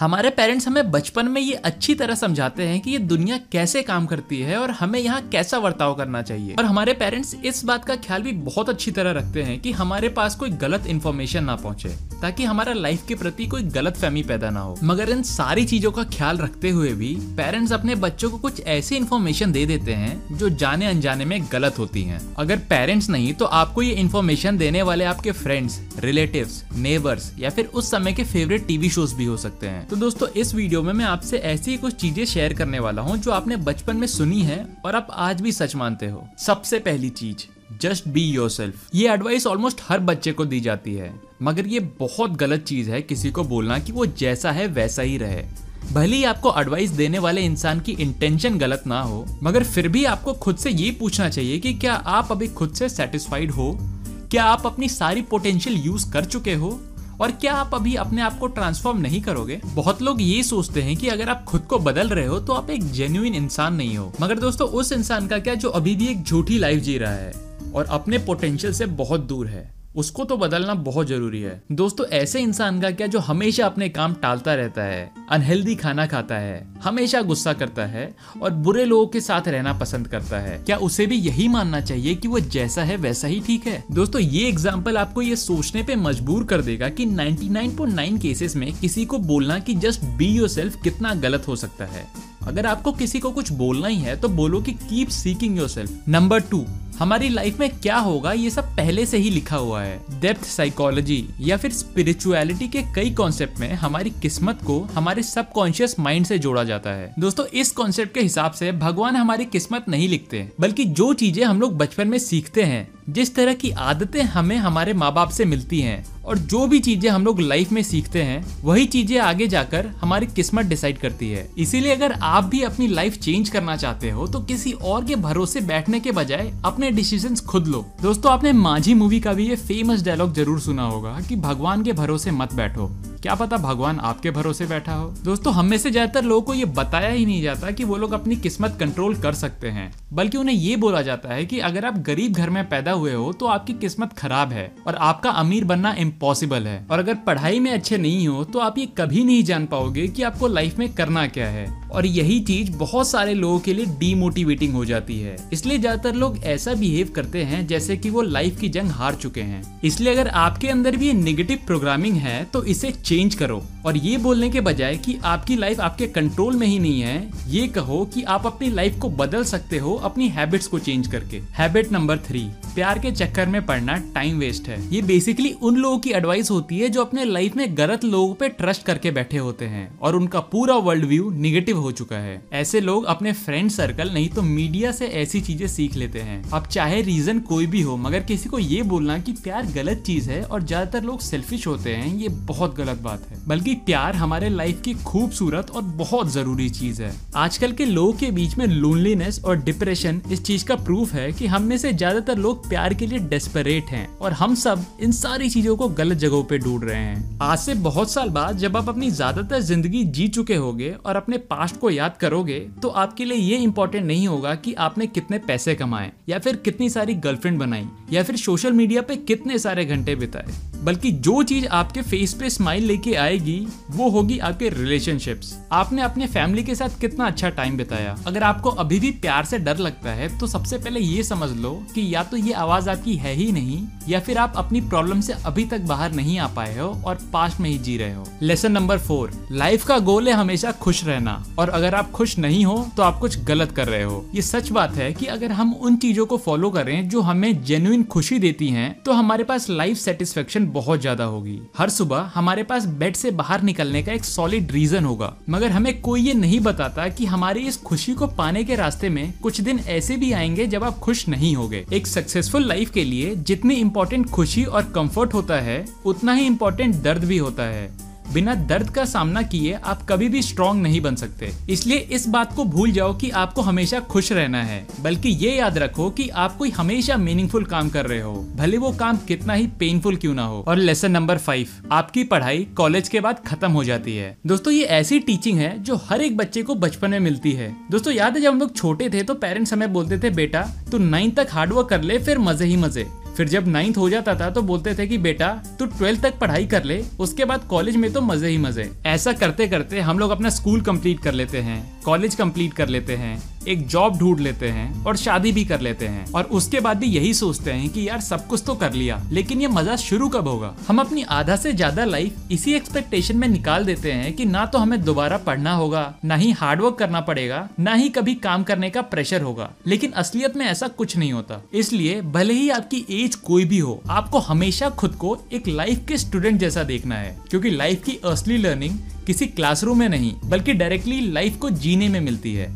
हमारे पेरेंट्स हमें बचपन में ये अच्छी तरह समझाते हैं कि ये दुनिया कैसे काम करती है और हमें यहाँ कैसा बर्ताव करना चाहिए। और हमारे पेरेंट्स इस बात का ख्याल भी बहुत अच्छी तरह रखते हैं कि हमारे पास कोई गलत इन्फॉर्मेशन ना पहुँचे, ताकि हमारा लाइफ के प्रति कोई गलत फहमी पैदा ना हो। मगर इन सारी चीज़ों का ख्याल रखते हुए भी पेरेंट्स अपने बच्चों को कुछ ऐसी इन्फॉर्मेशन दे देते हैं जो जाने अनजाने में गलत होती है। अगर पेरेंट्स नहीं तो आपको ये इन्फॉर्मेशन देने वाले आपके फ्रेंड्स रिलेटिव नेबर्स या फिर उस समय के फेवरेट टीवी शोज़ भी हो सकते हैं। तो दोस्तों, इस वीडियो में मैं आपसे ऐसी ही कुछ चीज़ें शेयर करने वाला हूँ जो आपने बचपन में सुनी है और आप आज भी सच मानते हो। सबसे पहली चीज़ जस्ट बी योर सेल्फ ये एडवाइस ऑलमोस्ट हर बच्चे को दी जाती है। मगर ये बहुत गलत चीज़ है किसी को बोलना कि वो जैसा है, वैसा ही रहे। भले ही आपको एडवाइस देने वाले इंसान की इंटेंशन गलत ना हो, मगर फिर भी आपको खुद से ये पूछना चाहिए कि क्या आप अभी खुद से सेटिस्फाइड हो? क्या आप अपनी सारी पोटेंशियल यूज़ कर चुके हो? और क्या आप अभी अपने आप को ट्रांसफॉर्म नहीं करोगे? बहुत लोग ये सोचते हैं कि अगर आप खुद को बदल रहे हो तो आप एक जेन्युइन इंसान नहीं हो। मगर दोस्तों, उस इंसान का क्या, जो अभी भी एक झूठी लाइफ जी रहा है और अपने पोटेंशियल से बहुत दूर है? उसको तो बदलना बहुत ज़रूरी है। दोस्तों, ऐसे इंसान का क्या जो हमेशा अपने काम टालता रहता है, अनहेल्दी खाना खाता है, हमेशा गुस्सा करता है और बुरे लोगों के साथ रहना पसंद करता है? क्या उसे भी यही मानना चाहिए कि वो जैसा है, वैसा ही ठीक है? दोस्तों, ये एग्ज़ाम्पल आपको ये सोचने पे मजबूर कर देगा कि 99.9 केसेस में किसी को बोलना कि जस्ट बी योर कितना गलत हो सकता है। अगर आपको किसी को कुछ बोलना ही है तो बोलो कि keep seeking yourself number two हमारी लाइफ में क्या होगा, ये सब पहले से ही लिखा हुआ है. डेप्थ साइकोलॉजी या फिर स्पिरिचुअलिटी के कई कॉन्सेप्ट में हमारी किस्मत को हमारे सबकॉन्शियस माइंड से जोड़ा जाता है. दोस्तों, इस कॉन्सेप्ट के हिसाब से भगवान हमारी किस्मत नहीं लिखते, बल्कि जो चीज़ें हम लोग बचपन में सीखते हैं जिस तरह की आदतें हमें हमारे माँ बाप से मिलती हैं और जो भी चीज़ें हम लोग लाइफ में सीखते हैं, वही चीज़ें आगे जाकर हमारी किस्मत डिसाइड करती है। इसीलिए अगर आप भी अपनी लाइफ चेंज करना चाहते हो तो किसी और के भरोसे बैठने के बजाय अपने डिसीज़न खुद लो। दोस्तों, आपने माझी मूवी का भी ये फ़ेमस डायलॉग ज़रूर सुना होगा कि भगवान के भरोसे मत बैठो। क्या पता भगवान आपके भरोसे बैठा हो? दोस्तों, हम में से ज़्यादातर लोगों को ये बताया ही नहीं जाता कि वो लोग अपनी किस्मत कंट्रोल कर सकते हैं। बल्कि उन्हें ये बोला जाता है कि अगर आप गरीब घर में पैदा हुए हो तो आपकी किस्मत खराब है और आपका अमीर बनना इम्पॉसिबल है। और अगर पढ़ाई में अच्छे नहीं हो तो आप ये कभी नहीं जान पाओगे कि आपको लाइफ में करना क्या है। और यही चीज़ बहुत सारे लोगों के लिए डीमोटिवेटिंग हो जाती है। इसलिए ज़्यादातर लोग ऐसा बिहेव करते हैं जैसे कि वो लाइफ की जंग हार चुके हैं। इसलिए अगर आपके अंदर भी नेगेटिव प्रोग्रामिंग है तो इसे चेंज करो। और ये बोलने के बजाय कि आपकी लाइफ आपके कंट्रोल में ही नहीं है, ये कहो कि आप अपनी लाइफ को बदल सकते हो अपनी हैबिट्स को चेंज करके। हैबिट नंबर थ्री प्यार के चक्कर में पड़ना टाइम वेस्ट है। ये बेसिकली उन लोगों की एडवाइस होती है जो अपने लाइफ में गलत लोगों पे ट्रस्ट करके बैठे होते हैं और उनका पूरा वर्ल्ड व्यू निगेटिव हो चुका है। ऐसे लोग अपने फ्रेंड सर्कल नहीं तो मीडिया से ऐसी चीज़ें सीख लेते हैं। अब चाहे रीजन कोई भी हो, मगर किसी को ये बोलना कि प्यार गलत चीज़ है और ज़्यादातर लोग सेल्फिश होते हैं, ये बहुत गलत बात है। बल्कि प्यार हमारे लाइफ की खूबसूरत और बहुत ज़रूरी चीज़ है। आजकल के लोगों के बीच में लोनलीनेस और डिप्रेशन इस चीज़ का प्रूफ है कि हम में से ज़्यादातर लोग प्यार के लिए डेस्परेट हैं और हम सब इन सारी चीज़ों को गलत जगहों पे ढूंढ रहे हैं। आज से बहुत साल बाद जब आप अपनी ज़्यादातर ज़िंदगी जी चुके होगे और अपने पास्ट को याद करोगे तो आपके लिए ये इंपॉर्टेंट नहीं होगा कि आपने कितने पैसे कमाए या फिर कितनी सारी गर्लफ्रेंड बनाई या फिर सोशल मीडिया पे कितने सारे घंटे बिताए। बल्कि जो चीज़ आपके फेस पे स्माइल लेके आएगी, वो होगी आपके रिलेशनशिप्स आपने अपने फैमिली के साथ कितना अच्छा टाइम बिताया। अगर आपको अभी भी प्यार से डर लगता है तो सबसे पहले ये समझ लो कि या तो ये आवाज़ आपकी है ही नहीं, या फिर आप अपनी प्रॉब्लम से अभी तक बाहर नहीं आ पाए हो और पास्ट में ही जी रहे हो। लेसन नंबर फोर लाइफ का गोल है हमेशा खुश रहना। और अगर आप खुश नहीं हो तो आप कुछ गलत कर रहे हो। ये सच बात है कि अगर हम उन चीज़ों को फॉलो करें, जो हमें जेन्युइन खुशी देती हैं तो हमारे पास लाइफ सेटिस्फेक्शन बहुत ज़्यादा होगी। हर सुबह हमारे पास बेड से बाहर निकलने का एक सॉलिड रीजन होगा। मगर हमें कोई ये नहीं बताता कि हमारी इस खुशी को पाने के रास्ते में कुछ दिन ऐसे भी आएँगे जब आप खुश नहीं होगे। एक सक्सेसफुल लाइफ के लिए जितनी इम्पोर्टेंट खुशी और कंफर्ट होता है, उतना ही इम्पोर्टेंट दर्द भी होता है। बिना दर्द का सामना किए आप कभी भी स्ट्रॉन्ग नहीं बन सकते। इसलिए इस बात को भूल जाओ कि आपको हमेशा खुश रहना है। बल्कि ये याद रखो कि आप कोई हमेशा मीनिंगफुल काम कर रहे हो। भले वो काम कितना ही पेनफुल क्यों ना हो। और लेसन नंबर फाइव आपकी पढ़ाई कॉलेज के बाद खत्म हो जाती है। दोस्तों, ये ऐसी टीचिंग है जो हर एक बच्चे को बचपन में मिलती है। दोस्तों, याद है जब हम लोग छोटे थे तो पेरेंट्स हमें बोलते थे, बेटा, तू नाइन्थ तक हार्डवर्क कर ले, फिर मज़े ही मज़े। फिर जब नाइन्थ हो जाता था तो बोलते थे कि बेटा, तू ट्वेल्थ तक पढ़ाई कर ले, उसके बाद कॉलेज में तो मज़े ही मज़े। ऐसा करते करते हम लोग अपना स्कूल कंप्लीट कर लेते हैं कॉलेज कंप्लीट कर लेते हैं। एक जॉब ढूंढ लेते हैं और शादी भी कर लेते हैं। और उसके बाद भी यही सोचते हैं कि यार सब कुछ तो कर लिया, लेकिन ये मज़ा शुरू कब होगा? हम अपनी आधा से ज़्यादा लाइफ इसी एक्सपेक्टेशन में निकाल देते हैं कि ना तो हमें दोबारा पढ़ना होगा, ना ही हार्डवर्क करना पड़ेगा, ना ही कभी काम करने का प्रेशर होगा। लेकिन असलियत में ऐसा कुछ नहीं होता। इसलिए भले ही आपकी एज कोई भी हो, आपको हमेशा खुद को एक लाइफ के स्टूडेंट जैसा देखना है। क्योंकि लाइफ की असली लर्निंग किसी क्लासरूम में नहीं, बल्कि डायरेक्टली लाइफ को जीने में मिलती है।